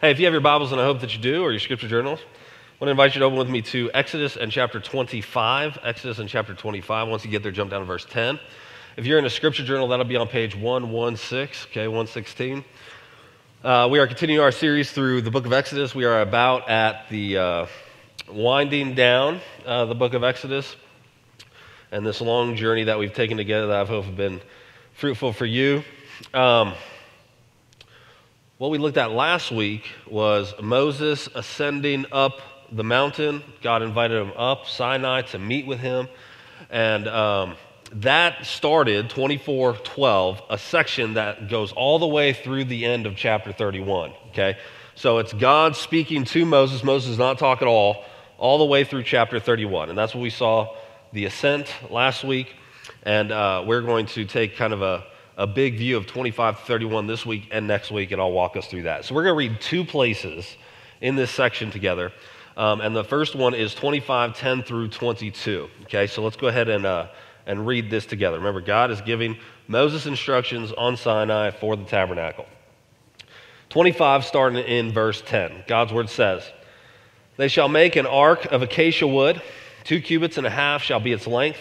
Hey, if you have your Bibles, and I hope that you do, or your scripture journals, I want to invite you to open with me to Exodus and chapter 25. Exodus and chapter 25. Once you get there, jump down to verse 10. If you're in a scripture journal, that'll be on page 116, okay, 116. Uh, we are continuing our series through the book of Exodus. We are about at the uh, winding down uh, the book of Exodus and this long journey that we've taken together that I hope have been fruitful for you. Um, what we looked at last week was Moses ascending up the mountain. God invited him up Sinai to meet with him. And um, that started 2412, a section that goes all the way through the end of chapter 31. Okay? So it's God speaking to Moses. Moses is not talk at all, all the way through chapter 31. And that's what we saw the ascent last week. And uh, we're going to take kind of a a big view of 25 to 31 this week and next week, and I'll walk us through that. So we're going to read two places in this section together. Um, and the first one is 25, 10 through 22. Okay, so let's go ahead and, uh, and read this together. Remember, God is giving Moses instructions on Sinai for the tabernacle. 25, starting in verse 10. God's word says, They shall make an ark of acacia wood, two cubits and a half shall be its length,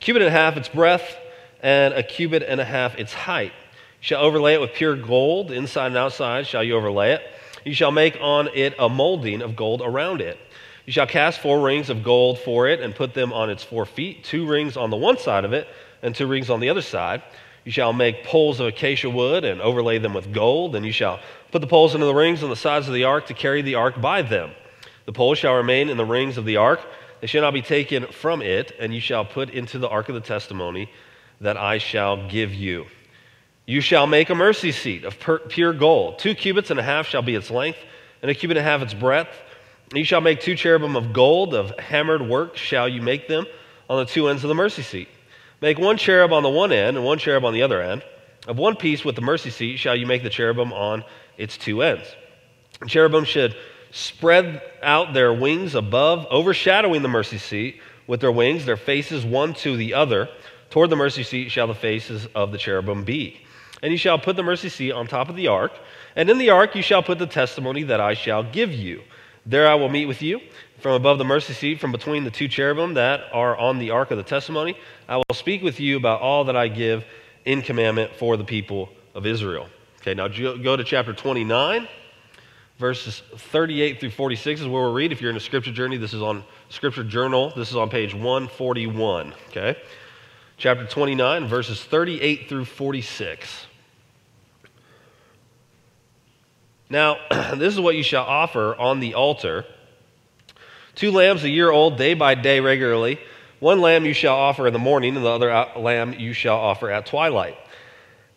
cubit and a half its breadth and a cubit and a half its height. You shall overlay it with pure gold, inside and outside shall you overlay it. You shall make on it a molding of gold around it. You shall cast four rings of gold for it and put them on its four feet, two rings on the one side of it and two rings on the other side. You shall make poles of acacia wood and overlay them with gold, and you shall put the poles into the rings on the sides of the ark to carry the ark by them. The poles shall remain in the rings of the ark, they shall not be taken from it, and you shall put into the ark of the testimony that I shall give you. You shall make a mercy seat of pure gold. Two cubits and a half shall be its length, and a cubit and a half its breadth. You shall make two cherubim of gold, of hammered work shall you make them on the two ends of the mercy seat. Make one cherub on the one end and one cherub on the other end. Of one piece with the mercy seat shall you make the cherubim on its two ends. The cherubim should spread out their wings above, overshadowing the mercy seat with their wings, their faces one to the other. Toward the mercy seat shall the faces of the cherubim be. And you shall put the mercy seat on top of the ark, and in the ark you shall put the testimony that I shall give you. There I will meet with you. From above the mercy seat, from between the two cherubim that are on the ark of the testimony, I will speak with you about all that I give in commandment for the people of Israel. Okay, now go to chapter 29, verses 38 through 46 is where we'll read. If you're in a scripture journey, this is on scripture journal. This is on page 141. Okay chapter 29, verses 38 through 46. Now, this is what you shall offer on the altar two lambs a year old, day by day, regularly. One lamb you shall offer in the morning, and the other uh, lamb you shall offer at twilight.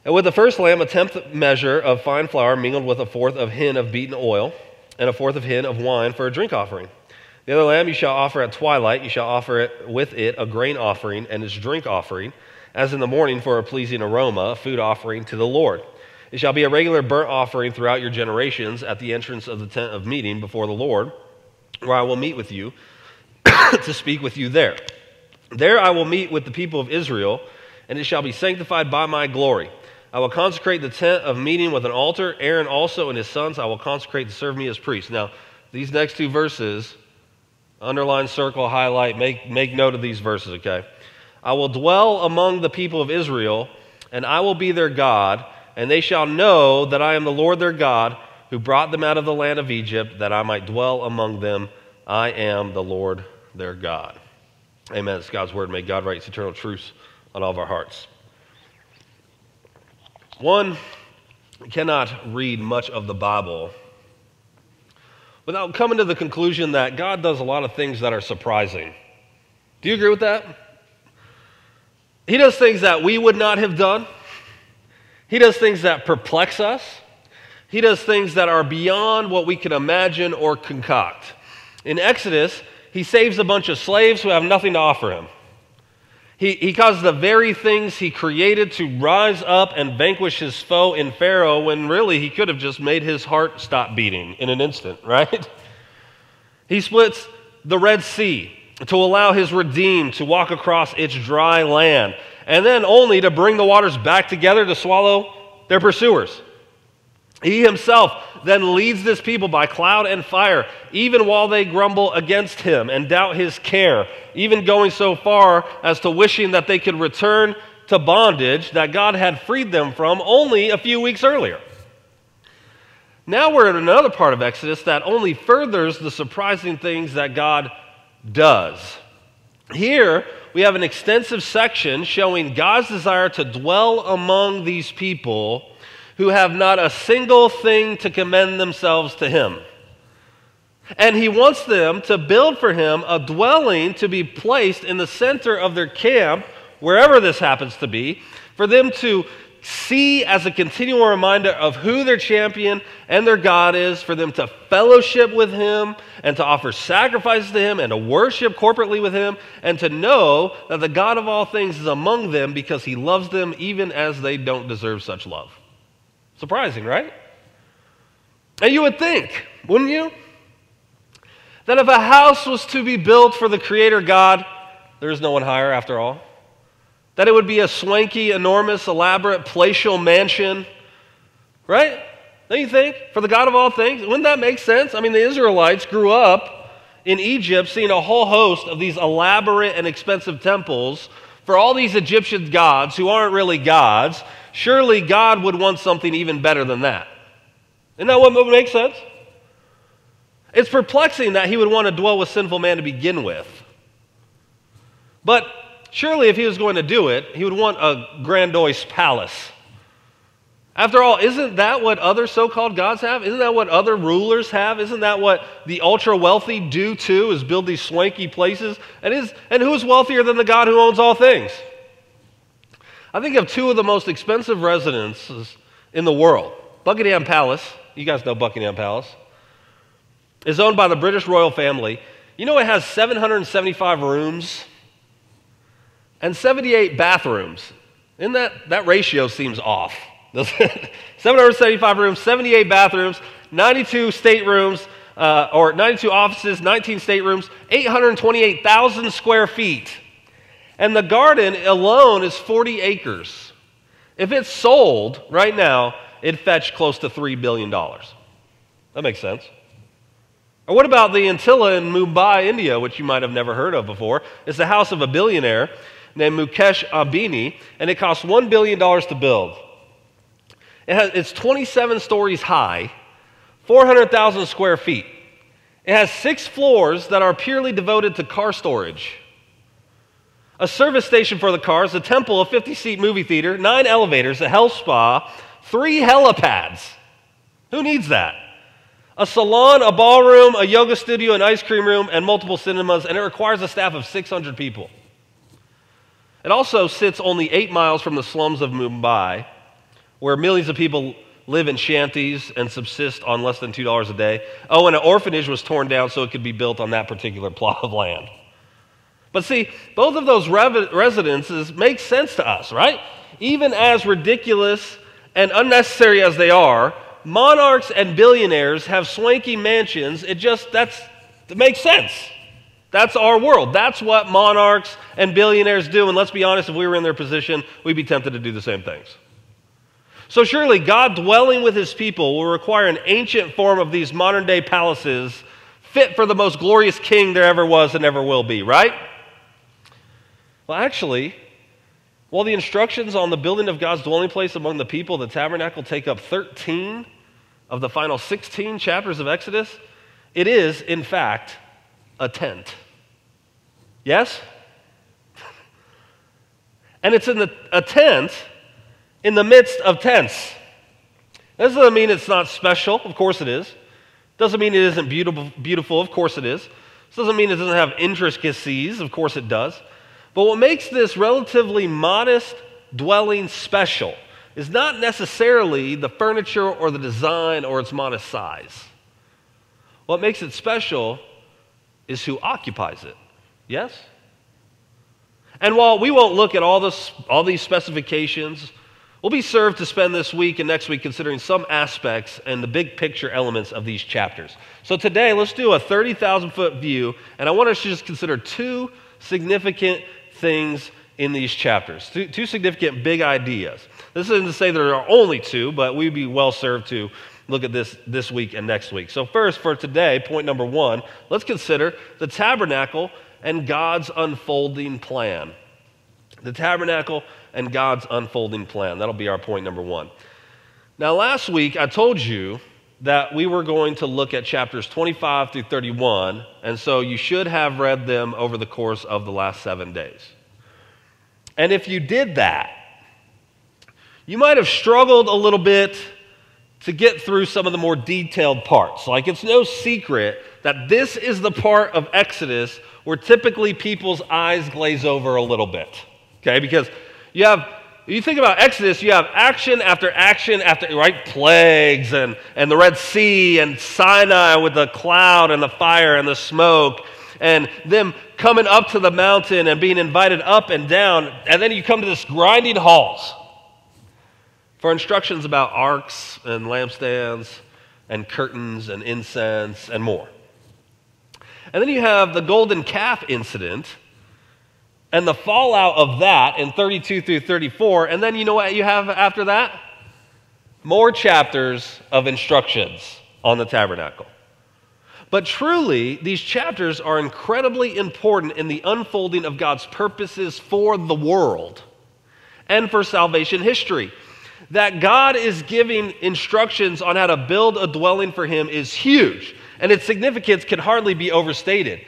And with the first lamb, a tenth measure of fine flour mingled with a fourth of hin of beaten oil, and a fourth of hin of wine for a drink offering. The other lamb you shall offer at twilight. You shall offer it with it a grain offering and its drink offering, as in the morning for a pleasing aroma, a food offering to the Lord. It shall be a regular burnt offering throughout your generations at the entrance of the tent of meeting before the Lord, where I will meet with you to speak with you there. There I will meet with the people of Israel, and it shall be sanctified by my glory. I will consecrate the tent of meeting with an altar. Aaron also and his sons I will consecrate to serve me as priests. Now, these next two verses Underline, circle, highlight, make, make note of these verses, okay? I will dwell among the people of Israel, and I will be their God, and they shall know that I am the Lord their God, who brought them out of the land of Egypt, that I might dwell among them. I am the Lord their God. Amen. It's God's word. May God write eternal truths on all of our hearts. One cannot read much of the Bible without coming to the conclusion that God does a lot of things that are surprising. Do you agree with that? He does things that we would not have done. He does things that perplex us. He does things that are beyond what we can imagine or concoct. In Exodus, he saves a bunch of slaves who have nothing to offer him. He, he caused the very things he created to rise up and vanquish his foe in Pharaoh when really he could have just made his heart stop beating in an instant, right? He splits the Red Sea to allow his redeemed to walk across its dry land, and then only to bring the waters back together to swallow their pursuers. He himself then leads this people by cloud and fire, even while they grumble against him and doubt his care, even going so far as to wishing that they could return to bondage that God had freed them from only a few weeks earlier. Now we're in another part of Exodus that only furthers the surprising things that God does. Here, we have an extensive section showing God's desire to dwell among these people who have not a single thing to commend themselves to him. And he wants them to build for him a dwelling to be placed in the center of their camp, wherever this happens to be, for them to see as a continual reminder of who their champion and their God is, for them to fellowship with Him and to offer sacrifices to Him and to worship corporately with Him and to know that the God of all things is among them because He loves them even as they don't deserve such love. Surprising, right? And you would think, wouldn't you? That if a house was to be built for the Creator God, there is no one higher after all. That it would be a swanky, enormous, elaborate, palatial mansion, right? Don't you think? For the God of all things? Wouldn't that make sense? I mean, the Israelites grew up in Egypt seeing a whole host of these elaborate and expensive temples for all these Egyptian gods who aren't really gods. Surely God would want something even better than that. Isn't that what would make sense? It's perplexing that he would want to dwell with sinful man to begin with. But surely, if he was going to do it, he would want a grandiose palace. After all, isn't that what other so called gods have? Isn't that what other rulers have? Isn't that what the ultra wealthy do too, is build these swanky places? And, is, and who's wealthier than the God who owns all things? I think of two of the most expensive residences in the world. Buckingham Palace, you guys know Buckingham Palace, is owned by the British royal family. You know it has 775 rooms and 78 bathrooms. In that, that ratio seems off. 775 rooms, 78 bathrooms, 92 staterooms, uh, or 92 offices, 19 staterooms, 828,000 square feet. And the garden alone is 40 acres. If it's sold right now, it'd fetch close to $3 billion. That makes sense. Or what about the Antilia in Mumbai, India, which you might have never heard of before? It's the house of a billionaire named Mukesh Ambani, and it costs $1 billion to build. It has, it's 27 stories high, 400,000 square feet. It has six floors that are purely devoted to car storage a service station for the cars, a temple, a 50 seat movie theater, nine elevators, a health spa, three helipads. Who needs that? A salon, a ballroom, a yoga studio, an ice cream room, and multiple cinemas, and it requires a staff of 600 people. It also sits only eight miles from the slums of Mumbai, where millions of people live in shanties and subsist on less than $2 a day. Oh, and an orphanage was torn down so it could be built on that particular plot of land. But see, both of those residences make sense to us, right? Even as ridiculous and unnecessary as they are, monarchs and billionaires have swanky mansions. It just, that's, it makes sense. That's our world. That's what monarchs and billionaires do. And let's be honest, if we were in their position, we'd be tempted to do the same things. So, surely, God dwelling with his people will require an ancient form of these modern day palaces fit for the most glorious king there ever was and ever will be, right? Well, actually, while the instructions on the building of God's dwelling place among the people, the tabernacle, take up 13 of the final 16 chapters of Exodus, it is, in fact, a tent. Yes? And it's in the, a tent in the midst of tents. This doesn't mean it's not special. Of course it is. Doesn't mean it isn't beautiful, beautiful. Of course it is. This doesn't mean it doesn't have intricacies. Of course it does. But what makes this relatively modest dwelling special is not necessarily the furniture or the design or its modest size. What makes it special is who occupies it. Yes? And while we won't look at all, this, all these specifications, we'll be served to spend this week and next week considering some aspects and the big picture elements of these chapters. So today, let's do a 30,000 foot view, and I want us to just consider two significant things in these chapters. Two, two, significant big ideas. This isn't to say there are only two, but we'd be well served to look at this this week and next week. So, first, for today, point number one, let's consider the tabernacle and God's unfolding plan. The tabernacle and God's unfolding plan. That'll be our point number one. Now, last week, I told you that we were going to look at chapters 25 through 31, and so you should have read them over the course of the last seven days. And if you did that, you might have struggled a little bit to get through some of the more detailed parts. Like, it's no secret that this is the part of Exodus where typically people's eyes glaze over a little bit. Okay, because you have you think about Exodus, you have action after action after, right? Plagues and, and the Red Sea and Sinai with the cloud and the fire and the smoke and them coming up to the mountain and being invited up and down. And then you come to this grinding halt for instructions about arks and lampstands and curtains and incense and more. And then you have the golden calf incident and the fallout of that in 32 through 34. And then you know what you have after that? More chapters of instructions on the tabernacle. But truly, these chapters are incredibly important in the unfolding of God's purposes for the world and for salvation history. That God is giving instructions on how to build a dwelling for Him is huge, and its significance can hardly be overstated.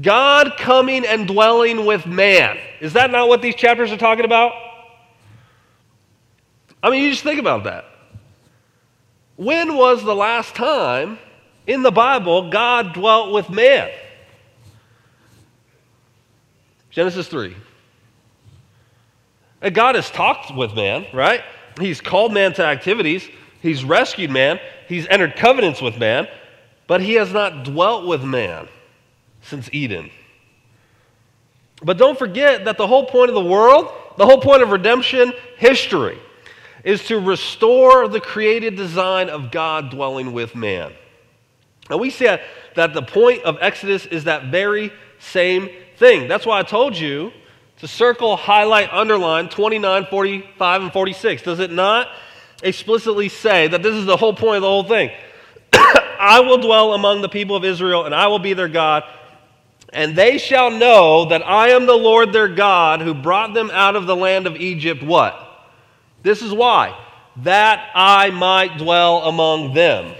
God coming and dwelling with man. Is that not what these chapters are talking about? I mean, you just think about that. When was the last time in the Bible God dwelt with man? Genesis 3. And God has talked with man, right? He's called man to activities, he's rescued man, he's entered covenants with man, but he has not dwelt with man since Eden. But don't forget that the whole point of the world, the whole point of redemption history, is to restore the created design of God dwelling with man. And we see that the point of Exodus is that very same thing. That's why I told you to circle, highlight, underline 29, 45, and 46. Does it not explicitly say that this is the whole point of the whole thing? I will dwell among the people of Israel, and I will be their God, and they shall know that I am the Lord their God who brought them out of the land of Egypt. What? This is why. That I might dwell among them.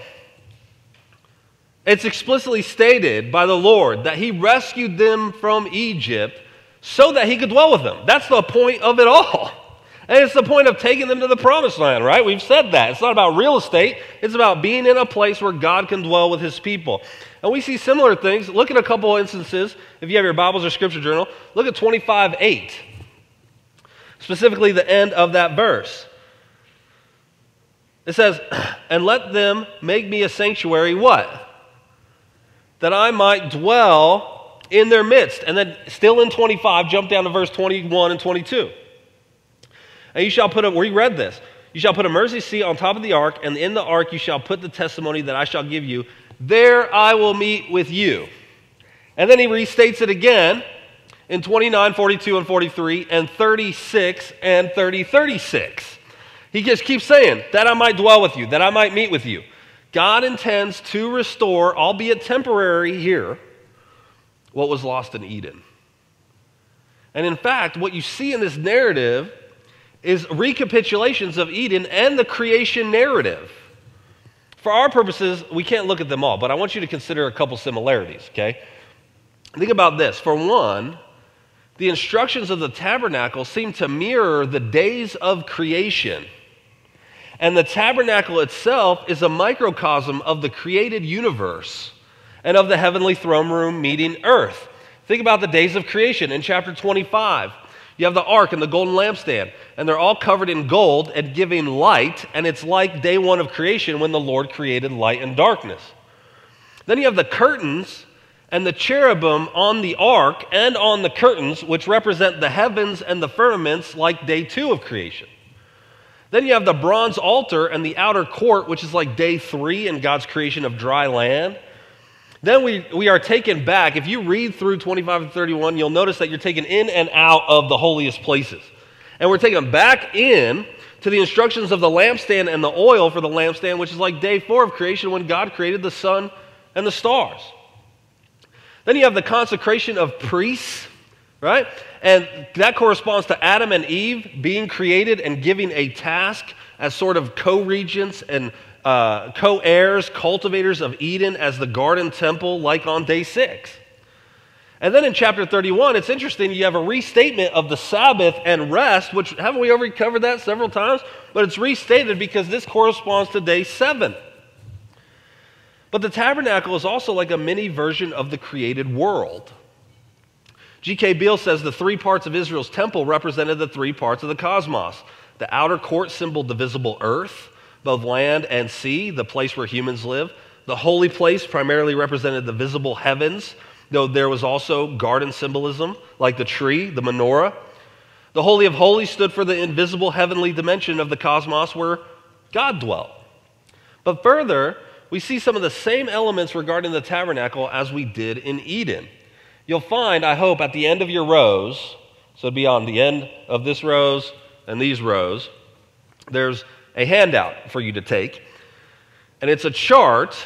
It's explicitly stated by the Lord that He rescued them from Egypt so that He could dwell with them. That's the point of it all. And it's the point of taking them to the promised land, right? We've said that. It's not about real estate, it's about being in a place where God can dwell with his people. And we see similar things. Look at a couple instances. If you have your Bibles or scripture journal, look at 25 8. Specifically, the end of that verse. It says, And let them make me a sanctuary, what? That I might dwell in their midst. And then, still in 25, jump down to verse 21 and 22. And you shall put a, we read this. You shall put a mercy seat on top of the ark, and in the ark you shall put the testimony that I shall give you. There I will meet with you. And then he restates it again in 29, 42, and 43, and 36 and 30, 36. He just keeps saying, that I might dwell with you, that I might meet with you. God intends to restore, albeit temporary here, what was lost in Eden. And in fact, what you see in this narrative is recapitulations of Eden and the creation narrative. For our purposes, we can't look at them all, but I want you to consider a couple similarities, okay? Think about this. For one, the instructions of the tabernacle seem to mirror the days of creation. And the tabernacle itself is a microcosm of the created universe and of the heavenly throne room meeting earth. Think about the days of creation in chapter 25. You have the ark and the golden lampstand, and they're all covered in gold and giving light, and it's like day one of creation when the Lord created light and darkness. Then you have the curtains and the cherubim on the ark and on the curtains, which represent the heavens and the firmaments, like day two of creation. Then you have the bronze altar and the outer court, which is like day three in God's creation of dry land. Then we, we are taken back. If you read through 25 and 31, you'll notice that you're taken in and out of the holiest places. And we're taken back in to the instructions of the lampstand and the oil for the lampstand, which is like day four of creation when God created the sun and the stars. Then you have the consecration of priests, right? And that corresponds to Adam and Eve being created and giving a task as sort of co regents and uh, co heirs, cultivators of Eden as the garden temple, like on day six. And then in chapter 31, it's interesting, you have a restatement of the Sabbath and rest, which haven't we already covered that several times? But it's restated because this corresponds to day seven. But the tabernacle is also like a mini version of the created world. G.K. Beale says the three parts of Israel's temple represented the three parts of the cosmos. The outer court symbolized the visible earth, both land and sea, the place where humans live. The holy place primarily represented the visible heavens, though there was also garden symbolism, like the tree, the menorah. The Holy of Holies stood for the invisible heavenly dimension of the cosmos where God dwelt. But further, we see some of the same elements regarding the tabernacle as we did in Eden. You'll find, I hope, at the end of your rows, so it'd be on the end of this rows and these rows, there's a handout for you to take. And it's a chart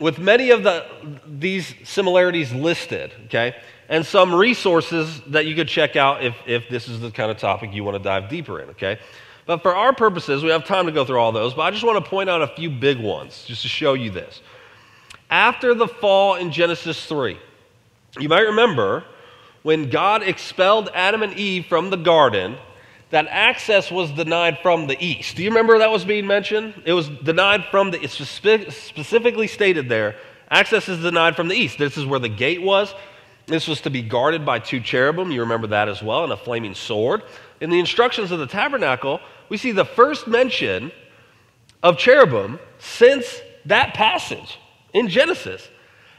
with many of the, these similarities listed, okay? And some resources that you could check out if, if this is the kind of topic you want to dive deeper in, okay? But for our purposes, we have time to go through all those, but I just want to point out a few big ones just to show you this. After the fall in Genesis 3, you might remember when God expelled Adam and Eve from the garden, that access was denied from the east. Do you remember that was being mentioned? It was denied from the, it's specifically stated there, access is denied from the east. This is where the gate was. This was to be guarded by two cherubim. You remember that as well, and a flaming sword. In the instructions of the tabernacle, we see the first mention of cherubim since that passage in Genesis.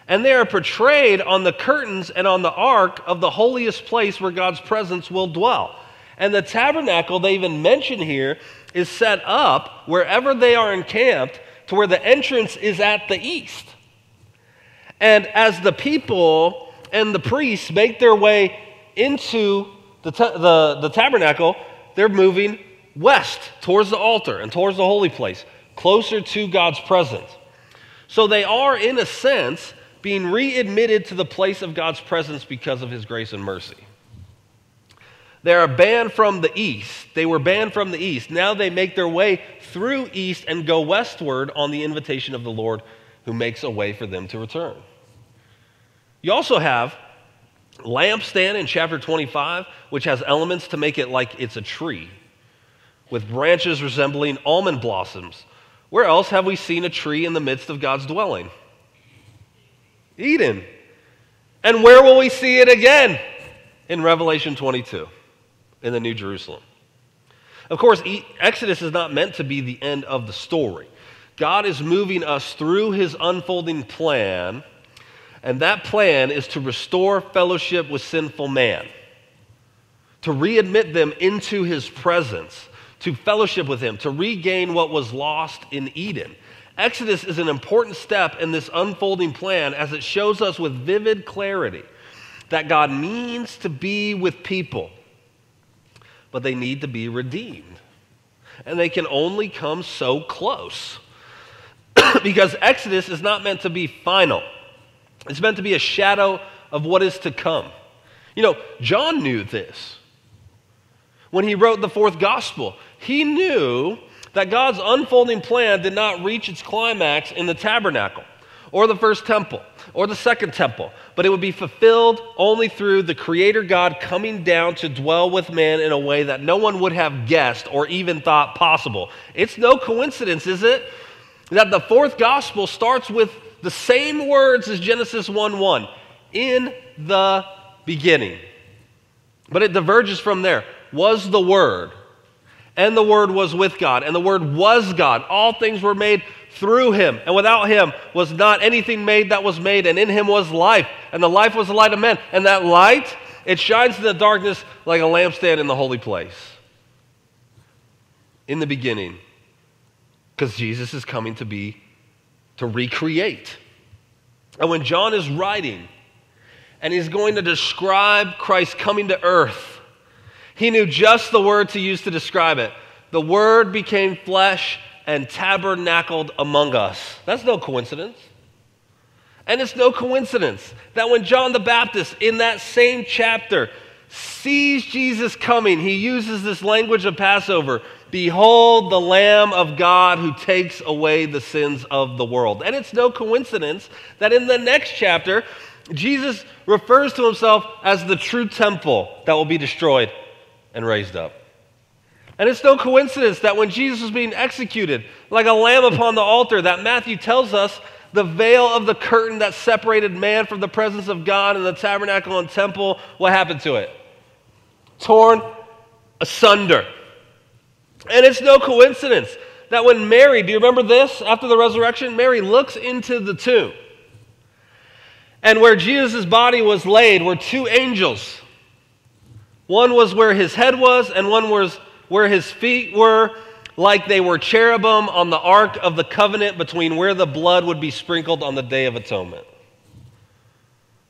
And they are portrayed on the curtains and on the ark of the holiest place where God's presence will dwell. And the tabernacle they even mention here is set up wherever they are encamped to where the entrance is at the east. And as the people and the priests make their way into the, the, the tabernacle, they're moving west towards the altar and towards the holy place, closer to God's presence. So they are, in a sense, being readmitted to the place of God's presence because of his grace and mercy. They are banned from the east. They were banned from the east. Now they make their way through east and go westward on the invitation of the Lord who makes a way for them to return. You also have lampstand in chapter 25, which has elements to make it like it's a tree with branches resembling almond blossoms. Where else have we seen a tree in the midst of God's dwelling? Eden. And where will we see it again? In Revelation 22 in the New Jerusalem. Of course, Exodus is not meant to be the end of the story. God is moving us through his unfolding plan, and that plan is to restore fellowship with sinful man, to readmit them into his presence, to fellowship with him, to regain what was lost in Eden. Exodus is an important step in this unfolding plan as it shows us with vivid clarity that God means to be with people but they need to be redeemed. And they can only come so close. because Exodus is not meant to be final, it's meant to be a shadow of what is to come. You know, John knew this. When he wrote the fourth gospel, he knew that God's unfolding plan did not reach its climax in the tabernacle or the first temple or the second temple, but it would be fulfilled only through the Creator God coming down to dwell with man in a way that no one would have guessed or even thought possible. It's no coincidence, is it, that the fourth gospel starts with the same words as Genesis 1 1 in the beginning. But it diverges from there. Was the Word, and the Word was with God, and the Word was God. All things were made through him, and without him was not anything made that was made, and in him was life, and the life was the light of men. And that light, it shines in the darkness like a lampstand in the holy place. In the beginning, because Jesus is coming to be, to recreate. And when John is writing, and he's going to describe Christ coming to earth, he knew just the word to use to describe it the Word became flesh and tabernacled among us. That's no coincidence. And it's no coincidence that when John the Baptist, in that same chapter, sees Jesus coming, he uses this language of Passover Behold the Lamb of God who takes away the sins of the world. And it's no coincidence that in the next chapter, Jesus refers to himself as the true temple that will be destroyed and raised up. And it's no coincidence that when Jesus was being executed like a lamb upon the altar, that Matthew tells us the veil of the curtain that separated man from the presence of God in the tabernacle and temple, what happened to it? Torn asunder. And it's no coincidence that when Mary, do you remember this? After the resurrection, Mary looks into the tomb. And where Jesus' body was laid were two angels. One was where his head was, and one was where his feet were, like they were cherubim on the ark of the covenant between where the blood would be sprinkled on the day of atonement.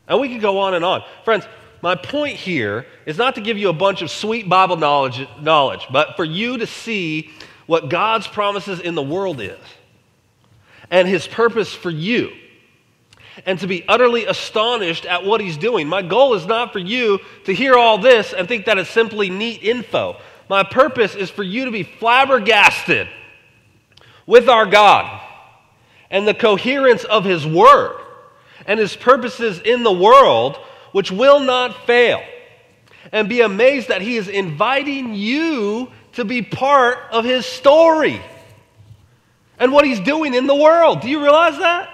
And we could go on and on. Friends, my point here is not to give you a bunch of sweet Bible knowledge, knowledge, but for you to see what God's promises in the world is and his purpose for you and to be utterly astonished at what he's doing. My goal is not for you to hear all this and think that it's simply neat info. My purpose is for you to be flabbergasted with our God and the coherence of his word and his purposes in the world which will not fail, and be amazed that He is inviting you to be part of His story and what He's doing in the world. Do you realize that?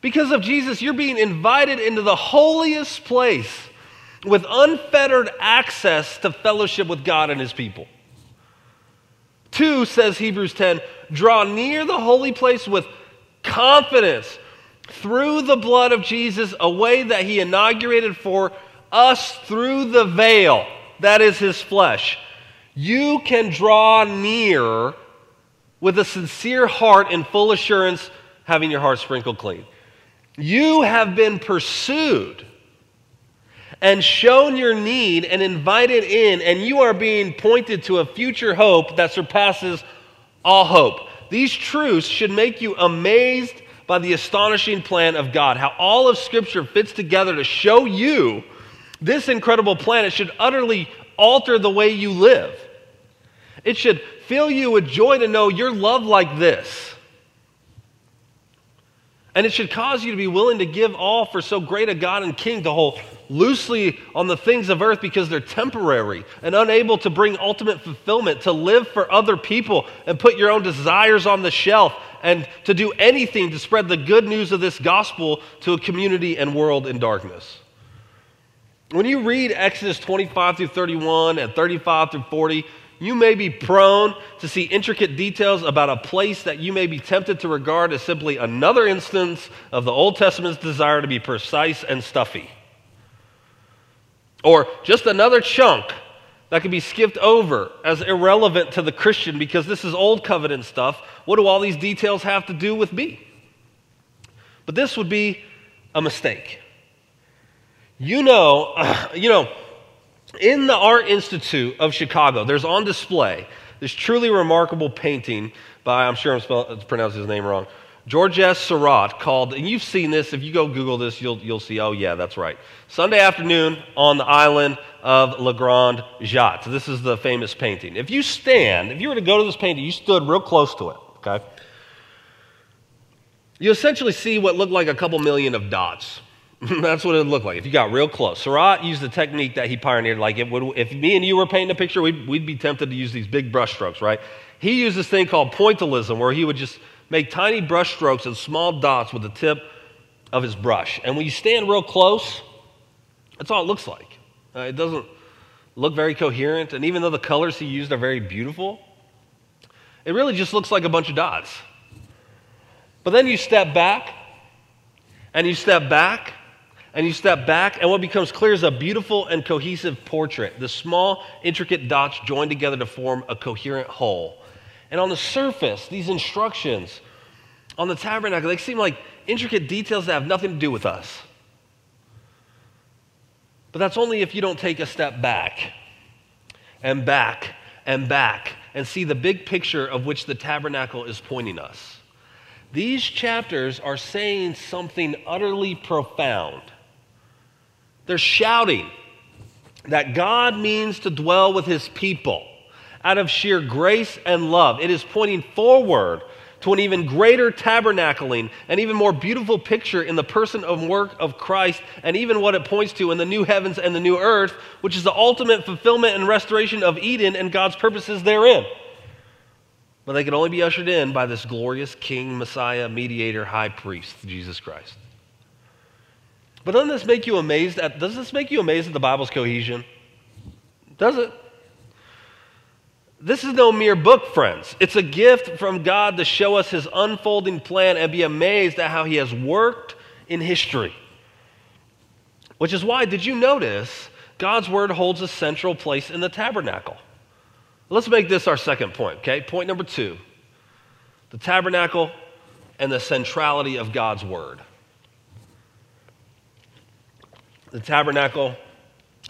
Because of Jesus, you're being invited into the holiest place with unfettered access to fellowship with God and His people. Two, says Hebrews 10, draw near the holy place with confidence through the blood of Jesus, a way that he inaugurated for us through the veil, that is his flesh. You can draw near with a sincere heart and full assurance, having your heart sprinkled clean. You have been pursued and shown your need and invited in, and you are being pointed to a future hope that surpasses all hope. These truths should make you amazed by the astonishing plan of God. How all of Scripture fits together to show you this incredible plan. It should utterly alter the way you live. It should fill you with joy to know you're loved like this. And it should cause you to be willing to give all for so great a God and King to hold loosely on the things of earth because they're temporary and unable to bring ultimate fulfillment, to live for other people and put your own desires on the shelf and to do anything to spread the good news of this gospel to a community and world in darkness. When you read Exodus 25 through 31 and 35 through 40, you may be prone to see intricate details about a place that you may be tempted to regard as simply another instance of the Old Testament's desire to be precise and stuffy. Or just another chunk that can be skipped over as irrelevant to the Christian because this is old covenant stuff. What do all these details have to do with me? But this would be a mistake. You know, uh, you know, in the Art Institute of Chicago, there's on display this truly remarkable painting by, I'm sure I'm spell, pronouncing his name wrong, Georges Seurat called, and you've seen this, if you go Google this, you'll, you'll see, oh, yeah, that's right. Sunday afternoon on the island of La Grande Jatte. This is the famous painting. If you stand, if you were to go to this painting, you stood real close to it, okay? You essentially see what looked like a couple million of dots. That's what it would look like if you got real close. Seurat used the technique that he pioneered. Like, it would, if me and you were painting a picture, we'd, we'd be tempted to use these big brush strokes, right? He used this thing called pointillism, where he would just make tiny brush strokes and small dots with the tip of his brush. And when you stand real close, that's all it looks like. Uh, it doesn't look very coherent. And even though the colors he used are very beautiful, it really just looks like a bunch of dots. But then you step back, and you step back, and you step back, and what becomes clear is a beautiful and cohesive portrait. The small, intricate dots join together to form a coherent whole. And on the surface, these instructions on the tabernacle, they seem like intricate details that have nothing to do with us. But that's only if you don't take a step back and back and back and see the big picture of which the tabernacle is pointing us. These chapters are saying something utterly profound. They're shouting that God means to dwell with his people out of sheer grace and love. It is pointing forward to an even greater tabernacling, an even more beautiful picture in the person and work of Christ, and even what it points to in the new heavens and the new earth, which is the ultimate fulfillment and restoration of Eden and God's purposes therein. But they can only be ushered in by this glorious King, Messiah, mediator, high priest, Jesus Christ. But doesn't this make you amazed at does this make you amazed at the Bible's cohesion? Does it? This is no mere book, friends. It's a gift from God to show us his unfolding plan and be amazed at how he has worked in history. Which is why, did you notice God's word holds a central place in the tabernacle? Let's make this our second point, okay? Point number two the tabernacle and the centrality of God's word. The tabernacle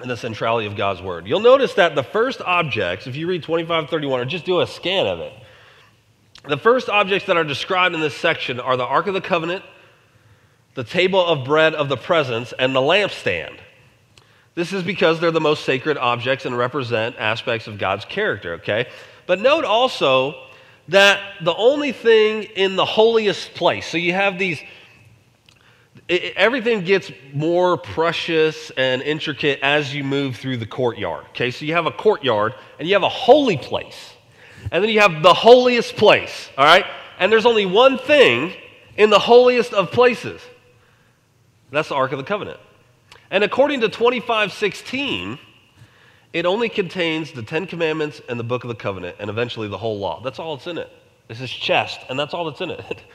and the centrality of God's word. You'll notice that the first objects, if you read 2531 or just do a scan of it, the first objects that are described in this section are the Ark of the Covenant, the table of bread of the presence, and the lampstand. This is because they're the most sacred objects and represent aspects of God's character, okay? But note also that the only thing in the holiest place, so you have these it, everything gets more precious and intricate as you move through the courtyard. Okay, so you have a courtyard and you have a holy place, and then you have the holiest place, all right? And there's only one thing in the holiest of places that's the Ark of the Covenant. And according to 2516, it only contains the Ten Commandments and the Book of the Covenant, and eventually the whole law. That's all that's in it. It's his chest, and that's all that's in it.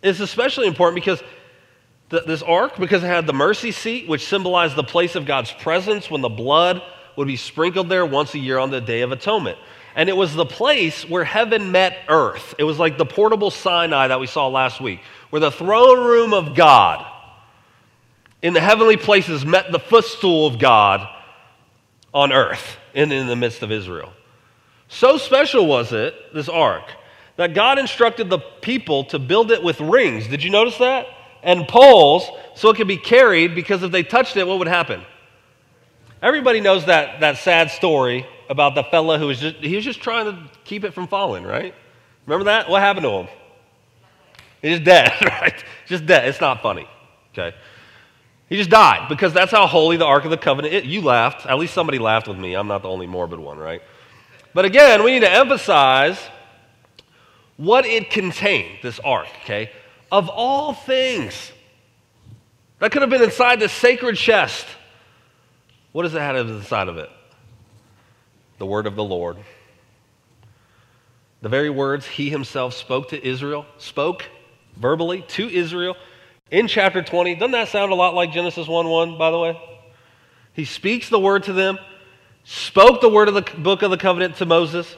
It's especially important because this ark because it had the mercy seat, which symbolized the place of God's presence when the blood would be sprinkled there once a year on the Day of Atonement. And it was the place where heaven met earth. It was like the portable Sinai that we saw last week, where the throne room of God in the heavenly places met the footstool of God on earth and in the midst of Israel. So special was it, this ark, that God instructed the people to build it with rings. Did you notice that? And poles so it could be carried because if they touched it, what would happen? Everybody knows that, that sad story about the fella who was just, he was just trying to keep it from falling, right? Remember that? What happened to him? He's dead, right? Just dead. It's not funny, okay? He just died because that's how holy the Ark of the Covenant is. You laughed. At least somebody laughed with me. I'm not the only morbid one, right? But again, we need to emphasize what it contained, this ark, okay? Of all things. That could have been inside the sacred chest. What does it have inside of it? The word of the Lord. The very words he himself spoke to Israel, spoke verbally to Israel in chapter 20. Doesn't that sound a lot like Genesis 1 1, by the way? He speaks the word to them, spoke the word of the book of the covenant to Moses.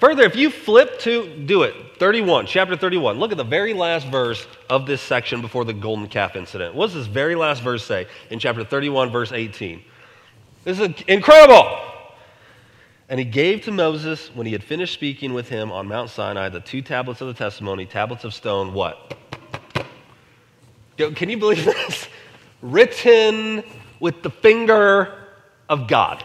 Further, if you flip to, do it, 31, chapter 31, look at the very last verse of this section before the golden calf incident. What does this very last verse say in chapter 31, verse 18? This is incredible. And he gave to Moses, when he had finished speaking with him on Mount Sinai, the two tablets of the testimony, tablets of stone, what? Can you believe this? Written with the finger of God.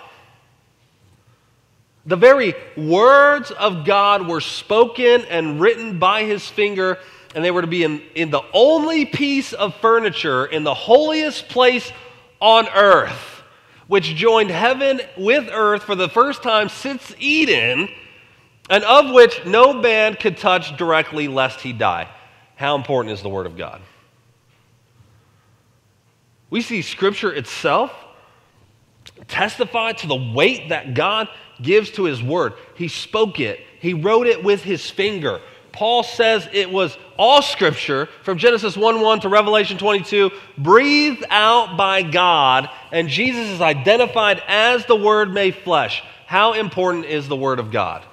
The very words of God were spoken and written by his finger, and they were to be in, in the only piece of furniture in the holiest place on earth, which joined heaven with earth for the first time since Eden, and of which no man could touch directly lest he die. How important is the Word of God? We see Scripture itself testify to the weight that God gives to his word. He spoke it, he wrote it with his finger. Paul says it was all scripture from Genesis 1 1 to Revelation 22, breathed out by God, and Jesus is identified as the Word made flesh. How important is the Word of God?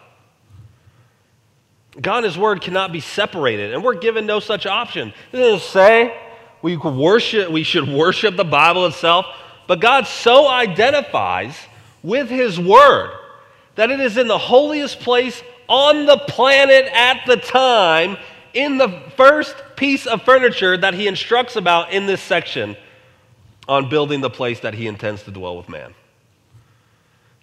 God and His Word cannot be separated, and we're given no such option. Doesn't say we, worship, we should worship the Bible itself, but God so identifies with His Word that it is in the holiest place on the planet at the time, in the first piece of furniture that he instructs about in this section on building the place that he intends to dwell with man.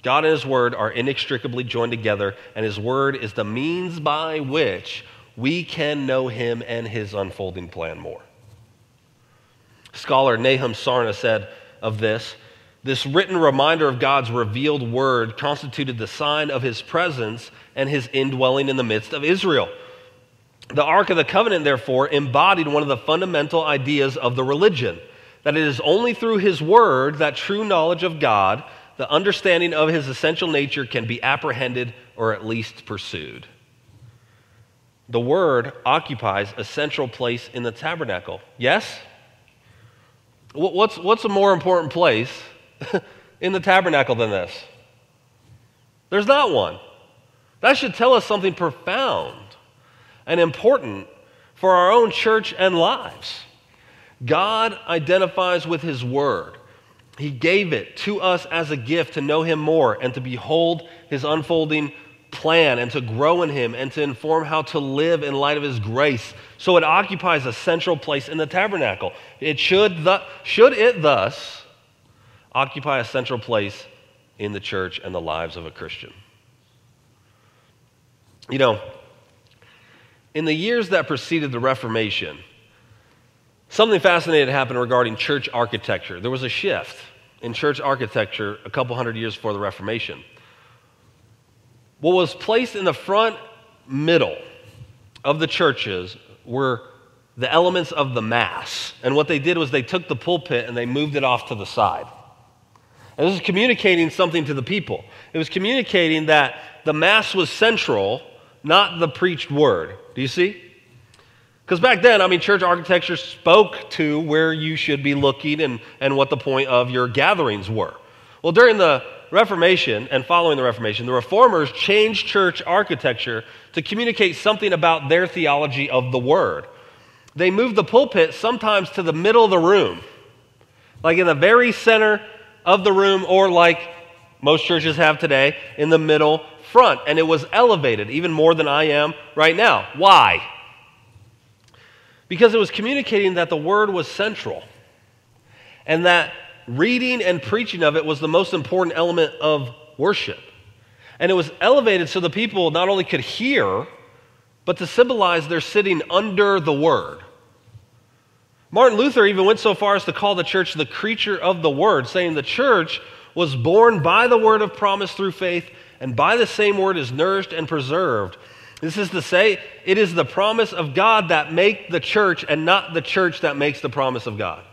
God and his word are inextricably joined together, and his word is the means by which we can know him and his unfolding plan more. Scholar Nahum Sarna said of this this written reminder of God's revealed word constituted the sign of his presence and his indwelling in the midst of Israel. The Ark of the Covenant, therefore, embodied one of the fundamental ideas of the religion that it is only through his word that true knowledge of God, the understanding of his essential nature, can be apprehended or at least pursued. The word occupies a central place in the tabernacle. Yes? What's, what's a more important place in the tabernacle than this? There's not one. That should tell us something profound and important for our own church and lives. God identifies with His Word. He gave it to us as a gift to know Him more and to behold His unfolding plan and to grow in Him and to inform how to live in light of His grace. So it occupies a central place in the tabernacle. It should, th- should it thus occupy a central place in the church and the lives of a Christian. You know, in the years that preceded the Reformation, something fascinating happened regarding church architecture. There was a shift in church architecture a couple hundred years before the Reformation. What was placed in the front middle of the churches were the elements of the Mass. And what they did was they took the pulpit and they moved it off to the side. And this is communicating something to the people. It was communicating that the Mass was central, not the preached word. Do you see? Because back then, I mean, church architecture spoke to where you should be looking and, and what the point of your gatherings were. Well, during the Reformation and following the Reformation, the reformers changed church architecture to communicate something about their theology of the word. They moved the pulpit sometimes to the middle of the room, like in the very center of the room, or like most churches have today, in the middle front. And it was elevated, even more than I am right now. Why? Because it was communicating that the word was central and that reading and preaching of it was the most important element of worship. And it was elevated so the people not only could hear, but to symbolize they're sitting under the word. Martin Luther even went so far as to call the church the creature of the word, saying the church was born by the word of promise through faith, and by the same word is nourished and preserved. This is to say, it is the promise of God that make the church and not the church that makes the promise of God.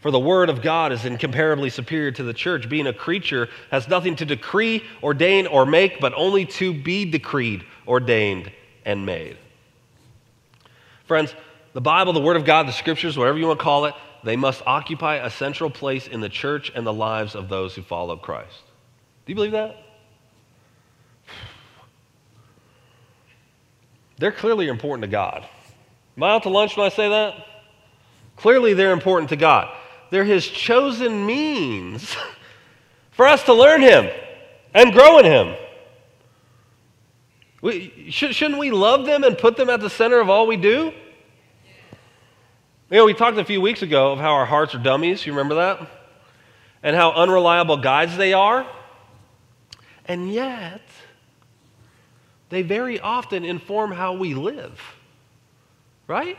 For the word of God is incomparably superior to the church. Being a creature has nothing to decree, ordain, or make, but only to be decreed, ordained, and made. Friends, the Bible, the Word of God, the Scriptures, whatever you want to call it, they must occupy a central place in the church and the lives of those who follow Christ. Do you believe that? They're clearly important to God. Am I out to lunch when I say that? Clearly, they're important to God. They're His chosen means for us to learn Him and grow in Him. We, shouldn't we love them and put them at the center of all we do? You know, we talked a few weeks ago of how our hearts are dummies. You remember that? And how unreliable guides they are. And yet, they very often inform how we live. Right?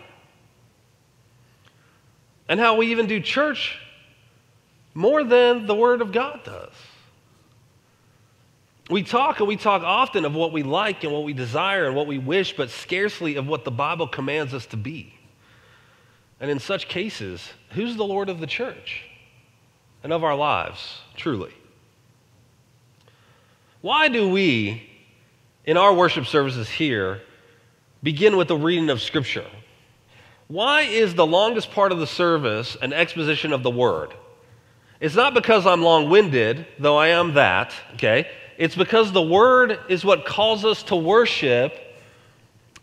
And how we even do church more than the Word of God does. We talk and we talk often of what we like and what we desire and what we wish, but scarcely of what the Bible commands us to be. And in such cases, who's the Lord of the church and of our lives, truly? Why do we, in our worship services here, begin with the reading of Scripture? Why is the longest part of the service an exposition of the Word? It's not because I'm long winded, though I am that, okay? It's because the Word is what calls us to worship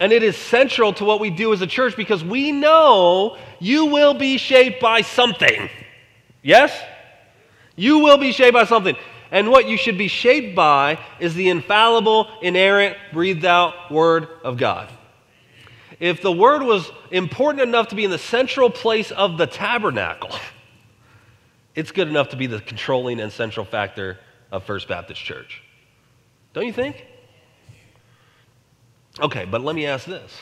and it is central to what we do as a church because we know you will be shaped by something. Yes? You will be shaped by something. And what you should be shaped by is the infallible, inerrant, breathed out Word of God. If the Word was important enough to be in the central place of the tabernacle, it's good enough to be the controlling and central factor of First Baptist Church. Don't you think? Okay, but let me ask this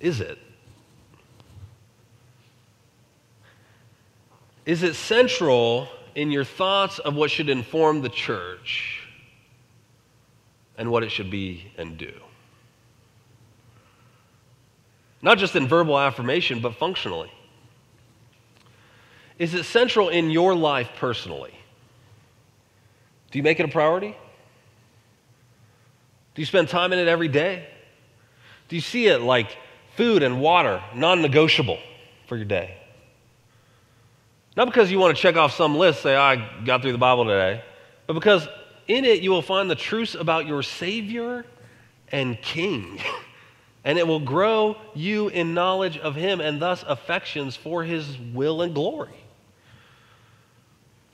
Is it? Is it central in your thoughts of what should inform the church and what it should be and do? Not just in verbal affirmation, but functionally. Is it central in your life personally? Do you make it a priority? Do you spend time in it every day? Do you see it like food and water, non negotiable for your day? Not because you want to check off some list, say, I got through the Bible today, but because in it you will find the truths about your Savior and King. and it will grow you in knowledge of Him and thus affections for His will and glory.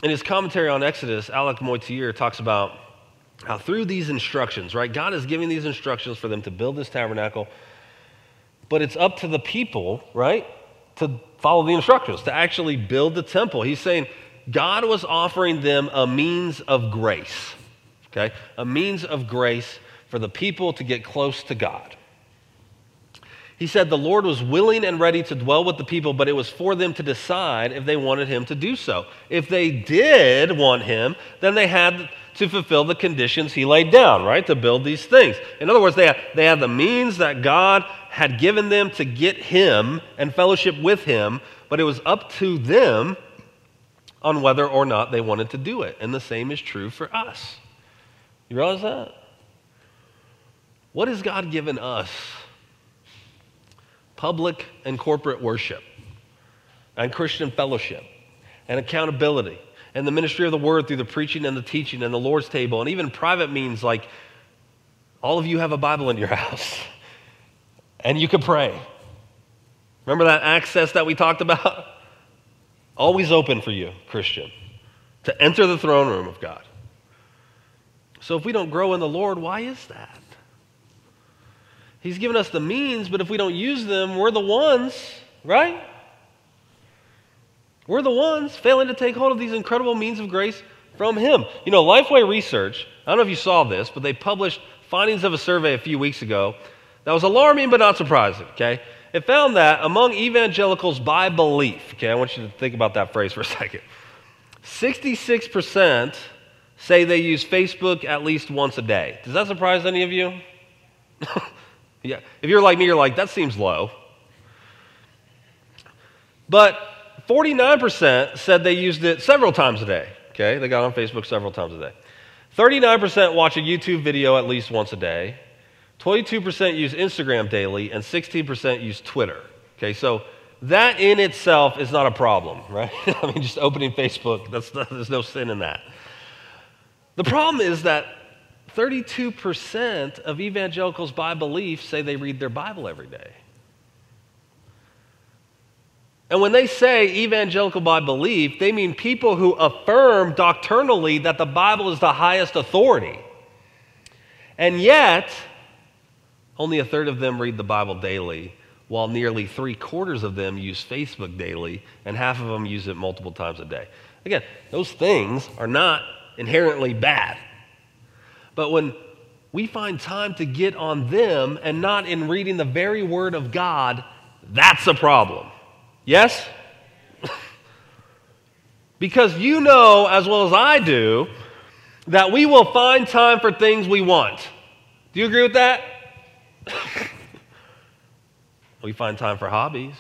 In his commentary on Exodus, Alec Motyer talks about how through these instructions, right, God is giving these instructions for them to build this tabernacle, but it's up to the people, right, to follow the instructions, to actually build the temple. He's saying God was offering them a means of grace, okay, a means of grace for the people to get close to God. He said the Lord was willing and ready to dwell with the people, but it was for them to decide if they wanted him to do so. If they did want him, then they had to fulfill the conditions he laid down, right? To build these things. In other words, they had, they had the means that God had given them to get him and fellowship with him, but it was up to them on whether or not they wanted to do it. And the same is true for us. You realize that? What has God given us? Public and corporate worship, and Christian fellowship, and accountability, and the ministry of the word through the preaching and the teaching and the Lord's table, and even private means like all of you have a Bible in your house and you can pray. Remember that access that we talked about? Always open for you, Christian, to enter the throne room of God. So if we don't grow in the Lord, why is that? He's given us the means, but if we don't use them, we're the ones, right? We're the ones failing to take hold of these incredible means of grace from Him. You know, Lifeway Research, I don't know if you saw this, but they published findings of a survey a few weeks ago that was alarming but not surprising, okay? It found that among evangelicals by belief, okay, I want you to think about that phrase for a second. 66% say they use Facebook at least once a day. Does that surprise any of you? Yeah. If you're like me, you're like, that seems low. But 49% said they used it several times a day. Okay, they got on Facebook several times a day. 39% watch a YouTube video at least once a day. 22% use Instagram daily, and 16% use Twitter. Okay, so that in itself is not a problem, right? I mean, just opening Facebook, that's there's no sin in that. The problem is that 32% of evangelicals by belief say they read their Bible every day. And when they say evangelical by belief, they mean people who affirm doctrinally that the Bible is the highest authority. And yet, only a third of them read the Bible daily, while nearly three quarters of them use Facebook daily, and half of them use it multiple times a day. Again, those things are not inherently bad. But when we find time to get on them and not in reading the very word of God, that's a problem. Yes? because you know as well as I do that we will find time for things we want. Do you agree with that? we find time for hobbies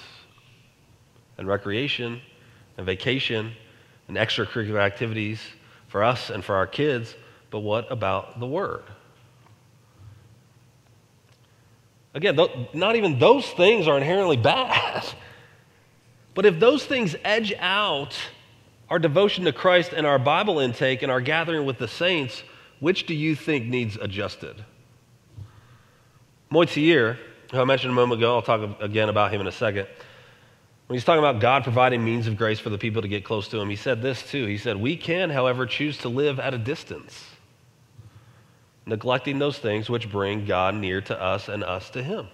and recreation and vacation and extracurricular activities for us and for our kids. But what about the Word? Again, not even those things are inherently bad. But if those things edge out our devotion to Christ and our Bible intake and our gathering with the saints, which do you think needs adjusted? Motyer, who I mentioned a moment ago, I'll talk again about him in a second. When he's talking about God providing means of grace for the people to get close to him, he said this too. He said, We can, however, choose to live at a distance, neglecting those things which bring God near to us and us to him.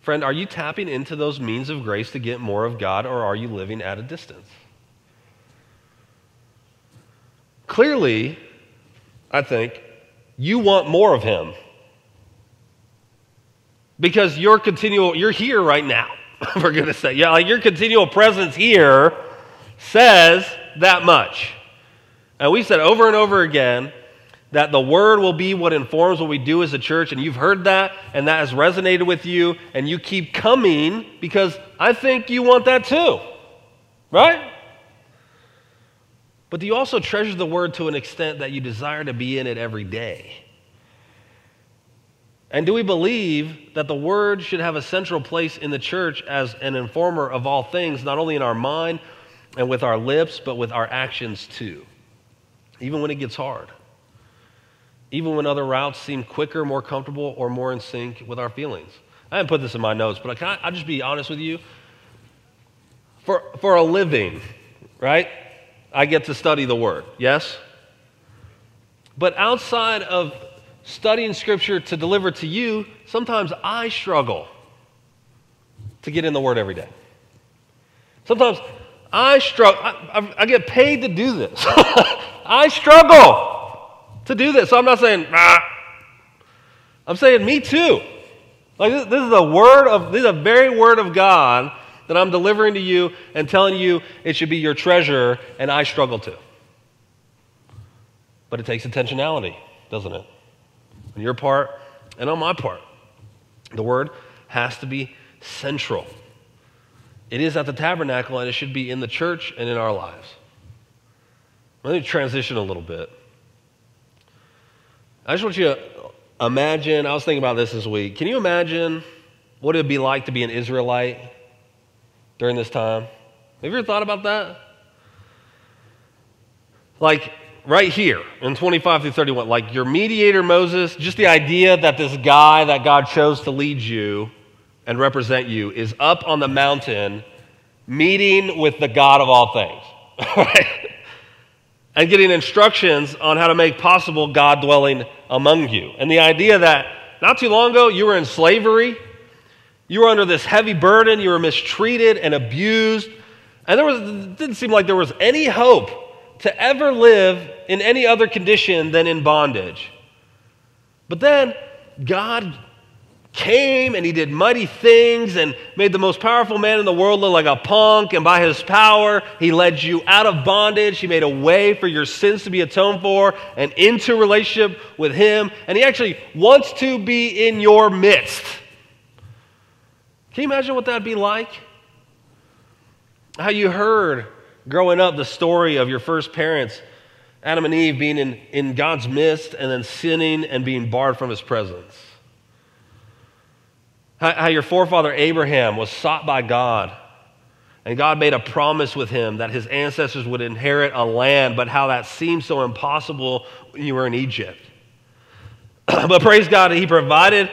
Friend, are you tapping into those means of grace to get more of God, or are you living at a distance? Clearly, I think, you want more of Him. Because your continual, you're here right now, for goodness sake. Yeah, like your continual presence here says that much. And we said over and over again that the word will be what informs what we do as a church, and you've heard that, and that has resonated with you, and you keep coming because I think you want that too. Right? But do you also treasure the word to an extent that you desire to be in it every day? And do we believe that the word should have a central place in the church as an informer of all things, not only in our mind and with our lips, but with our actions too? Even when it gets hard. Even when other routes seem quicker, more comfortable, or more in sync with our feelings. I didn't put this in my notes, but can I, I'll just be honest with you? For, for a living, right? I get to study the Word, yes? But outside of studying Scripture to deliver to you, sometimes I struggle to get in the Word every day. Sometimes I struggle, I, I, get paid to do this. I struggle to do this. So I'm not saying, ah. I'm saying me too. Like this, this is the word of, this is a very word of God that I'm delivering to you and telling you it should be your treasure, and I struggle to. But it takes intentionality, doesn't it? On your part and on my part. The word has to be central. It is at the tabernacle, and it should be in the church and in our lives. Let me transition a little bit. I just want you to imagine, I was thinking about this this week. Can you imagine what it would be like to be an Israelite during this time? Have you ever thought about that? Like right here in 25 through 31, like your mediator Moses, just the idea that this guy that God chose to lead you and represent you is up on the mountain meeting with the God of all things, right? And getting instructions on how to make possible God dwelling among you. And the idea that not too long ago you were in slavery you were under this heavy burden, you were mistreated and abused, and there was, didn't seem like there was any hope to ever live in any other condition than in bondage. But then God came and he did mighty things and made the most powerful man in the world look like a punk. And by his power, he led you out of bondage. He made a way for your sins to be atoned for and into relationship with him. And he actually wants to be in your midst. Can you imagine what that'd be like? How you heard growing up the story of your first parents, Adam and Eve, being in, in God's midst and then sinning and being barred from his presence. How, how your forefather Abraham was sought by God and God made a promise with him that his ancestors would inherit a land, but how that seemed so impossible when you were in Egypt. but praise God, he provided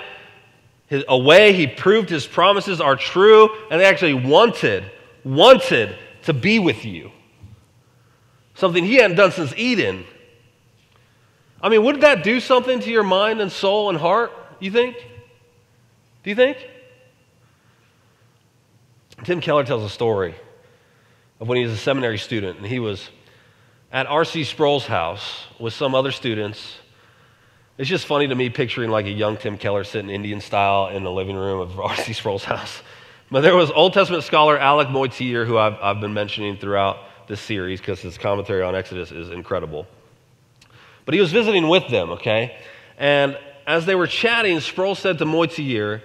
his, a way he proved his promises are true, and they actually wanted, wanted to be with you. Something he hadn't done since Eden. I mean, would that do something to your mind and soul and heart, you think? Do you think? Tim Keller tells a story of when he was a seminary student, and he was at R.C. Sproul's house with some other students it's just funny to me picturing like a young Tim Keller sitting Indian style in the living room of R.C. Sproul's house. But there was Old Testament scholar Alec Motyer, who I've, I've been mentioning throughout this series because his commentary on Exodus is incredible. But he was visiting with them, okay? And as they were chatting, Sproul said to Motyer,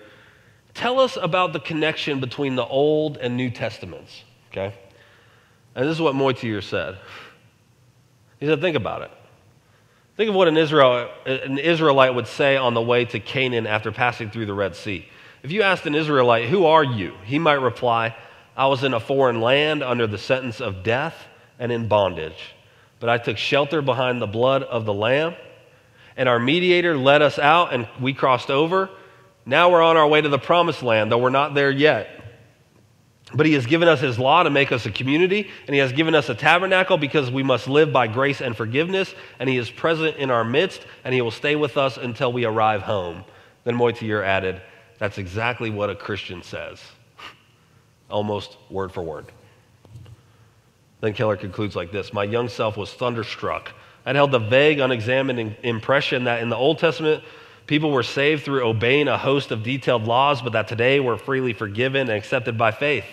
Tell us about the connection between the Old and New Testaments, okay? And this is what Motyer said. He said, Think about it. Think of what an, Israel, an Israelite would say on the way to Canaan after passing through the Red Sea. If you asked an Israelite, Who are you? he might reply, I was in a foreign land under the sentence of death and in bondage. But I took shelter behind the blood of the Lamb, and our mediator led us out, and we crossed over. Now we're on our way to the promised land, though we're not there yet. But he has given us his law to make us a community, and he has given us a tabernacle because we must live by grace and forgiveness, and he is present in our midst, and he will stay with us until we arrive home. Then Motyer added, That's exactly what a Christian says, almost word for word. Then Keller concludes like this My young self was thunderstruck. I'd held the vague, unexamined impression that in the Old Testament, people were saved through obeying a host of detailed laws, but that today we're freely forgiven and accepted by faith.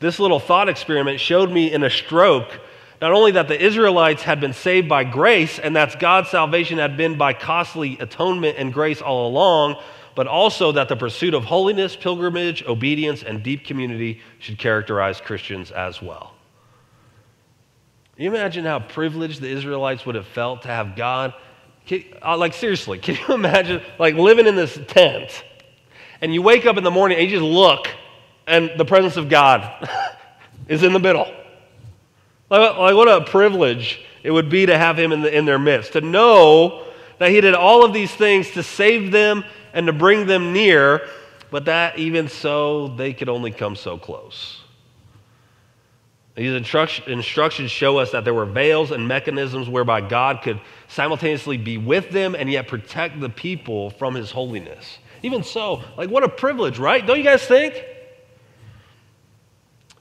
This little thought experiment showed me in a stroke not only that the Israelites had been saved by grace and that God's salvation had been by costly atonement and grace all along, but also that the pursuit of holiness, pilgrimage, obedience, and deep community should characterize Christians as well. Can you imagine how privileged the Israelites would have felt to have God? Can, uh, like, seriously, can you imagine, like, living in this tent and you wake up in the morning and you just look and the presence of God is in the middle. Like, like, what a privilege it would be to have him in, the, in their midst, to know that he did all of these things to save them and to bring them near, but that even so, they could only come so close. These instructions show us that there were veils and mechanisms whereby God could simultaneously be with them and yet protect the people from his holiness. Even so, like what a privilege, right? Don't you guys think?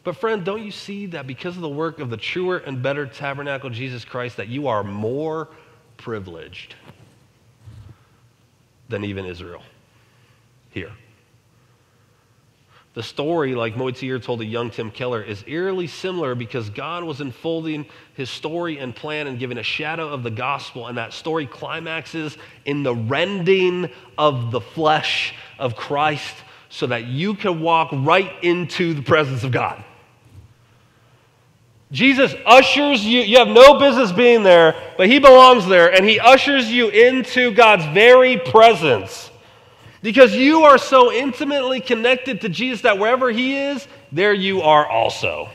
But, friend, don't you see that because of the work of the truer and better tabernacle, Jesus Christ, that you are more privileged than even Israel here? The story, like Motyer told a young Tim Keller, is eerily similar because God was unfolding his story and plan and giving a shadow of the gospel, and that story climaxes in the rending of the flesh of Christ so that you can walk right into the presence of God. Jesus ushers you, you have no business being there, but he belongs there, and he ushers you into God's very presence. Because you are so intimately connected to Jesus that wherever he is, there you are also.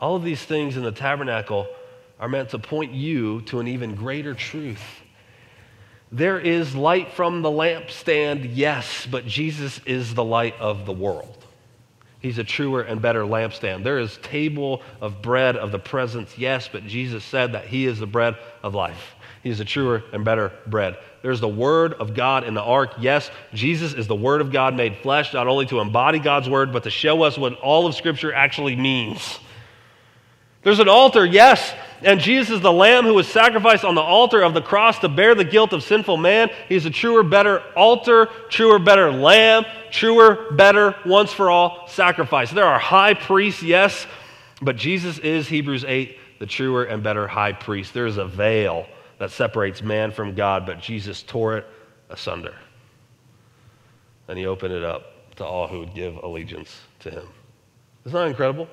All of these things in the tabernacle are meant to point you to an even greater truth. There is light from the lampstand, yes, but Jesus is the light of the world. He's a truer and better lampstand. There is table of bread of the presence, yes, but Jesus said that he is the bread of life. He is a truer and better bread. There's the Word of God in the ark. Yes, Jesus is the Word of God made flesh, not only to embody God's Word, but to show us what all of Scripture actually means. There's an altar, yes, and Jesus is the Lamb who was sacrificed on the altar of the cross to bear the guilt of sinful man. He's a truer, better altar, truer, better Lamb, truer, better, once for all sacrifice. There are high priests, yes, but Jesus is, Hebrews 8, the truer and better high priest. There is a veil that separates man from God, but Jesus tore it asunder. And he opened it up to all who would give allegiance to him. Isn't that incredible?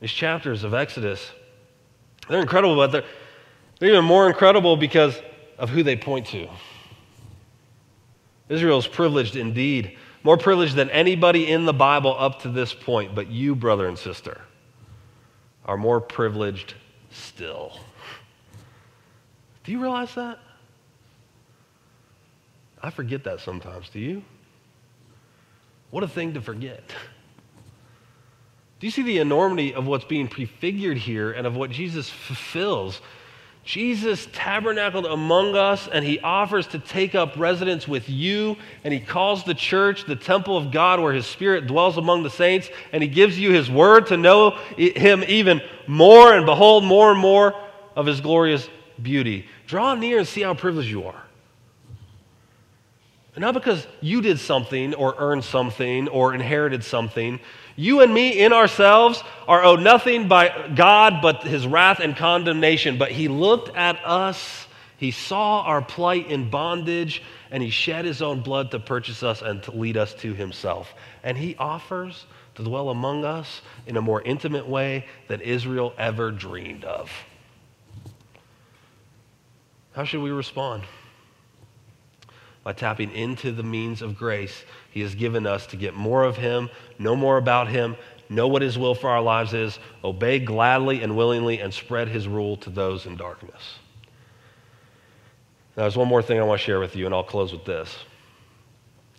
These chapters of Exodus, they're incredible, but they're, they're even more incredible because of who they point to. Israel is privileged indeed, more privileged than anybody in the Bible up to this point, but you, brother and sister, are more privileged still. Do you realize that? I forget that sometimes. Do you? What a thing to forget. Do you see the enormity of what's being prefigured here and of what Jesus fulfills? Jesus tabernacled among us and he offers to take up residence with you and he calls the church the temple of God where his spirit dwells among the saints and he gives you his word to know him even more and behold more and more of his glorious beauty. Draw near and see how privileged you are. And not because you did something or earned something or inherited something. You and me in ourselves are owed nothing by God but his wrath and condemnation. But he looked at us, he saw our plight in bondage, and he shed his own blood to purchase us and to lead us to himself. And he offers to dwell among us in a more intimate way than Israel ever dreamed of. How should we respond? By tapping into the means of grace He has given us to get more of Him, know more about Him, know what His will for our lives is, obey gladly and willingly, and spread His rule to those in darkness. Now, there's one more thing I want to share with you, and I'll close with this.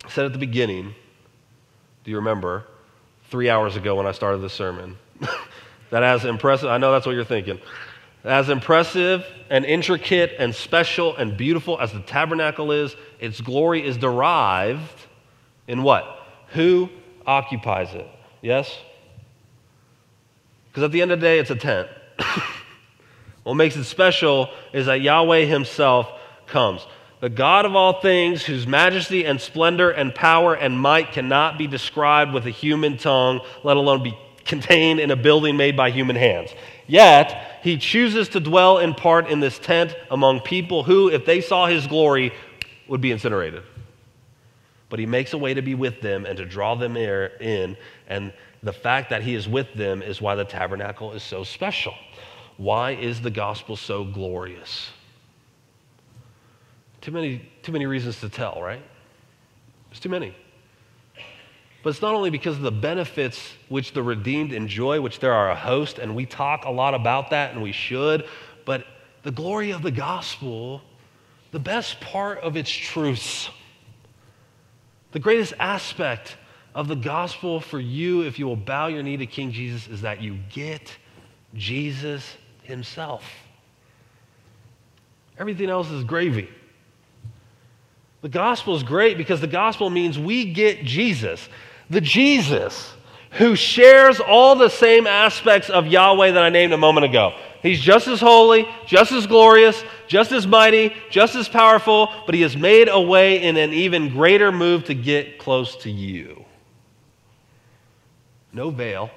I said at the beginning do you remember, three hours ago when I started the sermon? that as impressive, I know that's what you're thinking. As impressive and intricate and special and beautiful as the tabernacle is, its glory is derived in what? Who occupies it? Yes? Because at the end of the day, it's a tent. what makes it special is that Yahweh Himself comes. The God of all things, whose majesty and splendor and power and might cannot be described with a human tongue, let alone be contained in a building made by human hands. Yet, he chooses to dwell in part in this tent among people who, if they saw his glory, would be incinerated. But he makes a way to be with them and to draw them in, and the fact that he is with them is why the tabernacle is so special. Why is the gospel so glorious? Too many, too many reasons to tell, right? There's too many. But it's not only because of the benefits which the redeemed enjoy, which there are a host, and we talk a lot about that, and we should, but the glory of the gospel, the best part of its truths, the greatest aspect of the gospel for you, if you will bow your knee to King Jesus, is that you get Jesus himself. Everything else is gravy. The gospel is great because the gospel means we get Jesus. The Jesus who shares all the same aspects of Yahweh that I named a moment ago. He's just as holy, just as glorious, just as mighty, just as powerful, but he has made a way in an even greater move to get close to you. No veil,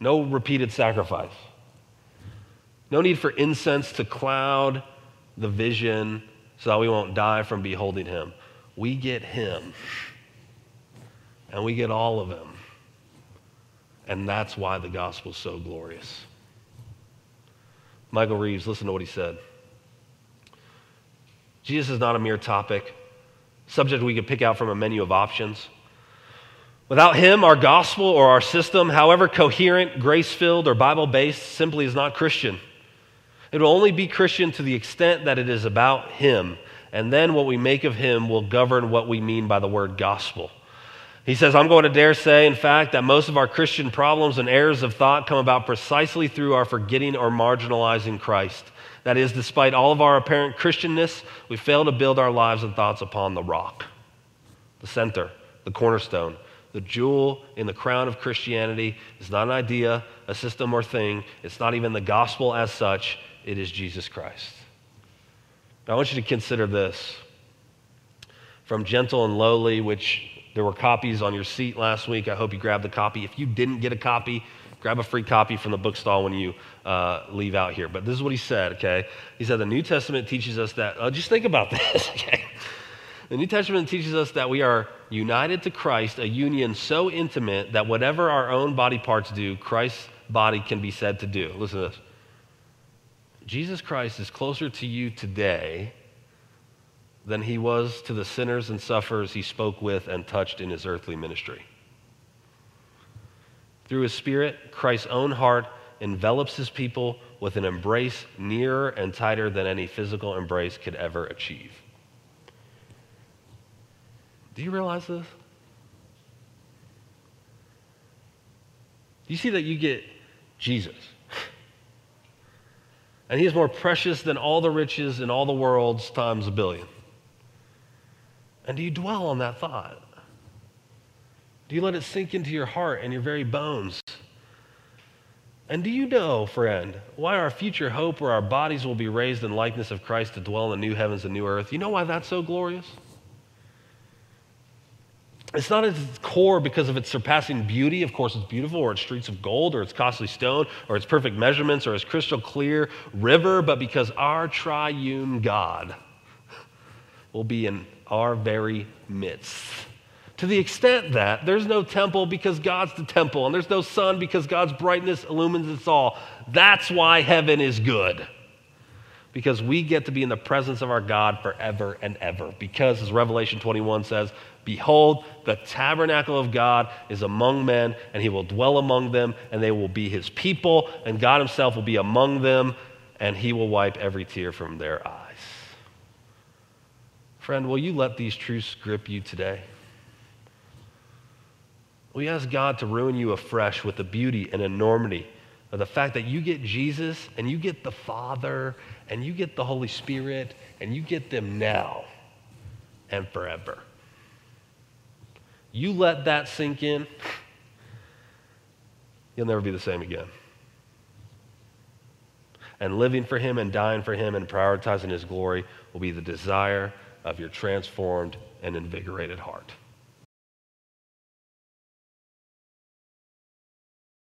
no repeated sacrifice, no need for incense to cloud the vision so that we won't die from beholding him. We get him, and we get all of him. And that's why the gospel is so glorious. Michael Reeves, listen to what he said. Jesus is not a mere topic, subject we could pick out from a menu of options. Without him, our gospel or our system, however coherent, grace filled, or Bible based, simply is not Christian. It will only be Christian to the extent that it is about Him. And then what we make of Him will govern what we mean by the word gospel. He says, I'm going to dare say, in fact, that most of our Christian problems and errors of thought come about precisely through our forgetting or marginalizing Christ. That is, despite all of our apparent Christianness, we fail to build our lives and thoughts upon the rock, the center, the cornerstone. The jewel in the crown of Christianity is not an idea, a system, or thing. It's not even the gospel as such it is Jesus Christ. Now, I want you to consider this. From Gentle and Lowly, which there were copies on your seat last week. I hope you grabbed the copy. If you didn't get a copy, grab a free copy from the bookstall when you uh, leave out here. But this is what he said, okay? He said the New Testament teaches us that, uh, just think about this, okay? The New Testament teaches us that we are united to Christ, a union so intimate that whatever our own body parts do, Christ's body can be said to do. Listen to this. Jesus Christ is closer to you today than he was to the sinners and sufferers he spoke with and touched in his earthly ministry. Through his Spirit, Christ's own heart envelops his people with an embrace nearer and tighter than any physical embrace could ever achieve. Do you realize this? You see that you get Jesus? and he is more precious than all the riches in all the worlds times a billion. And do you dwell on that thought? Do you let it sink into your heart and your very bones? And do you know, friend, why our future hope where our bodies will be raised in likeness of Christ to dwell in the new heavens and new earth? You know why that's so glorious? It's not at its core because of its surpassing beauty. Of course, it's beautiful, or its streets of gold, or its costly stone, or its perfect measurements, or its crystal clear river, but because our triune God will be in our very midst. To the extent that there's no temple because God's the temple, and there's no sun because God's brightness illumines us all. That's why heaven is good. Because we get to be in the presence of our God forever and ever. Because, as Revelation 21 says, Behold, the tabernacle of God is among men, and he will dwell among them, and they will be his people, and God himself will be among them, and he will wipe every tear from their eyes. Friend, will you let these truths grip you today? We ask God to ruin you afresh with the beauty and enormity of the fact that you get Jesus and you get the Father and you get the Holy Spirit and you get them now and forever? You let that sink in, you'll never be the same again. And living for Him and dying for Him and prioritizing His glory will be the desire of your transformed and invigorated heart.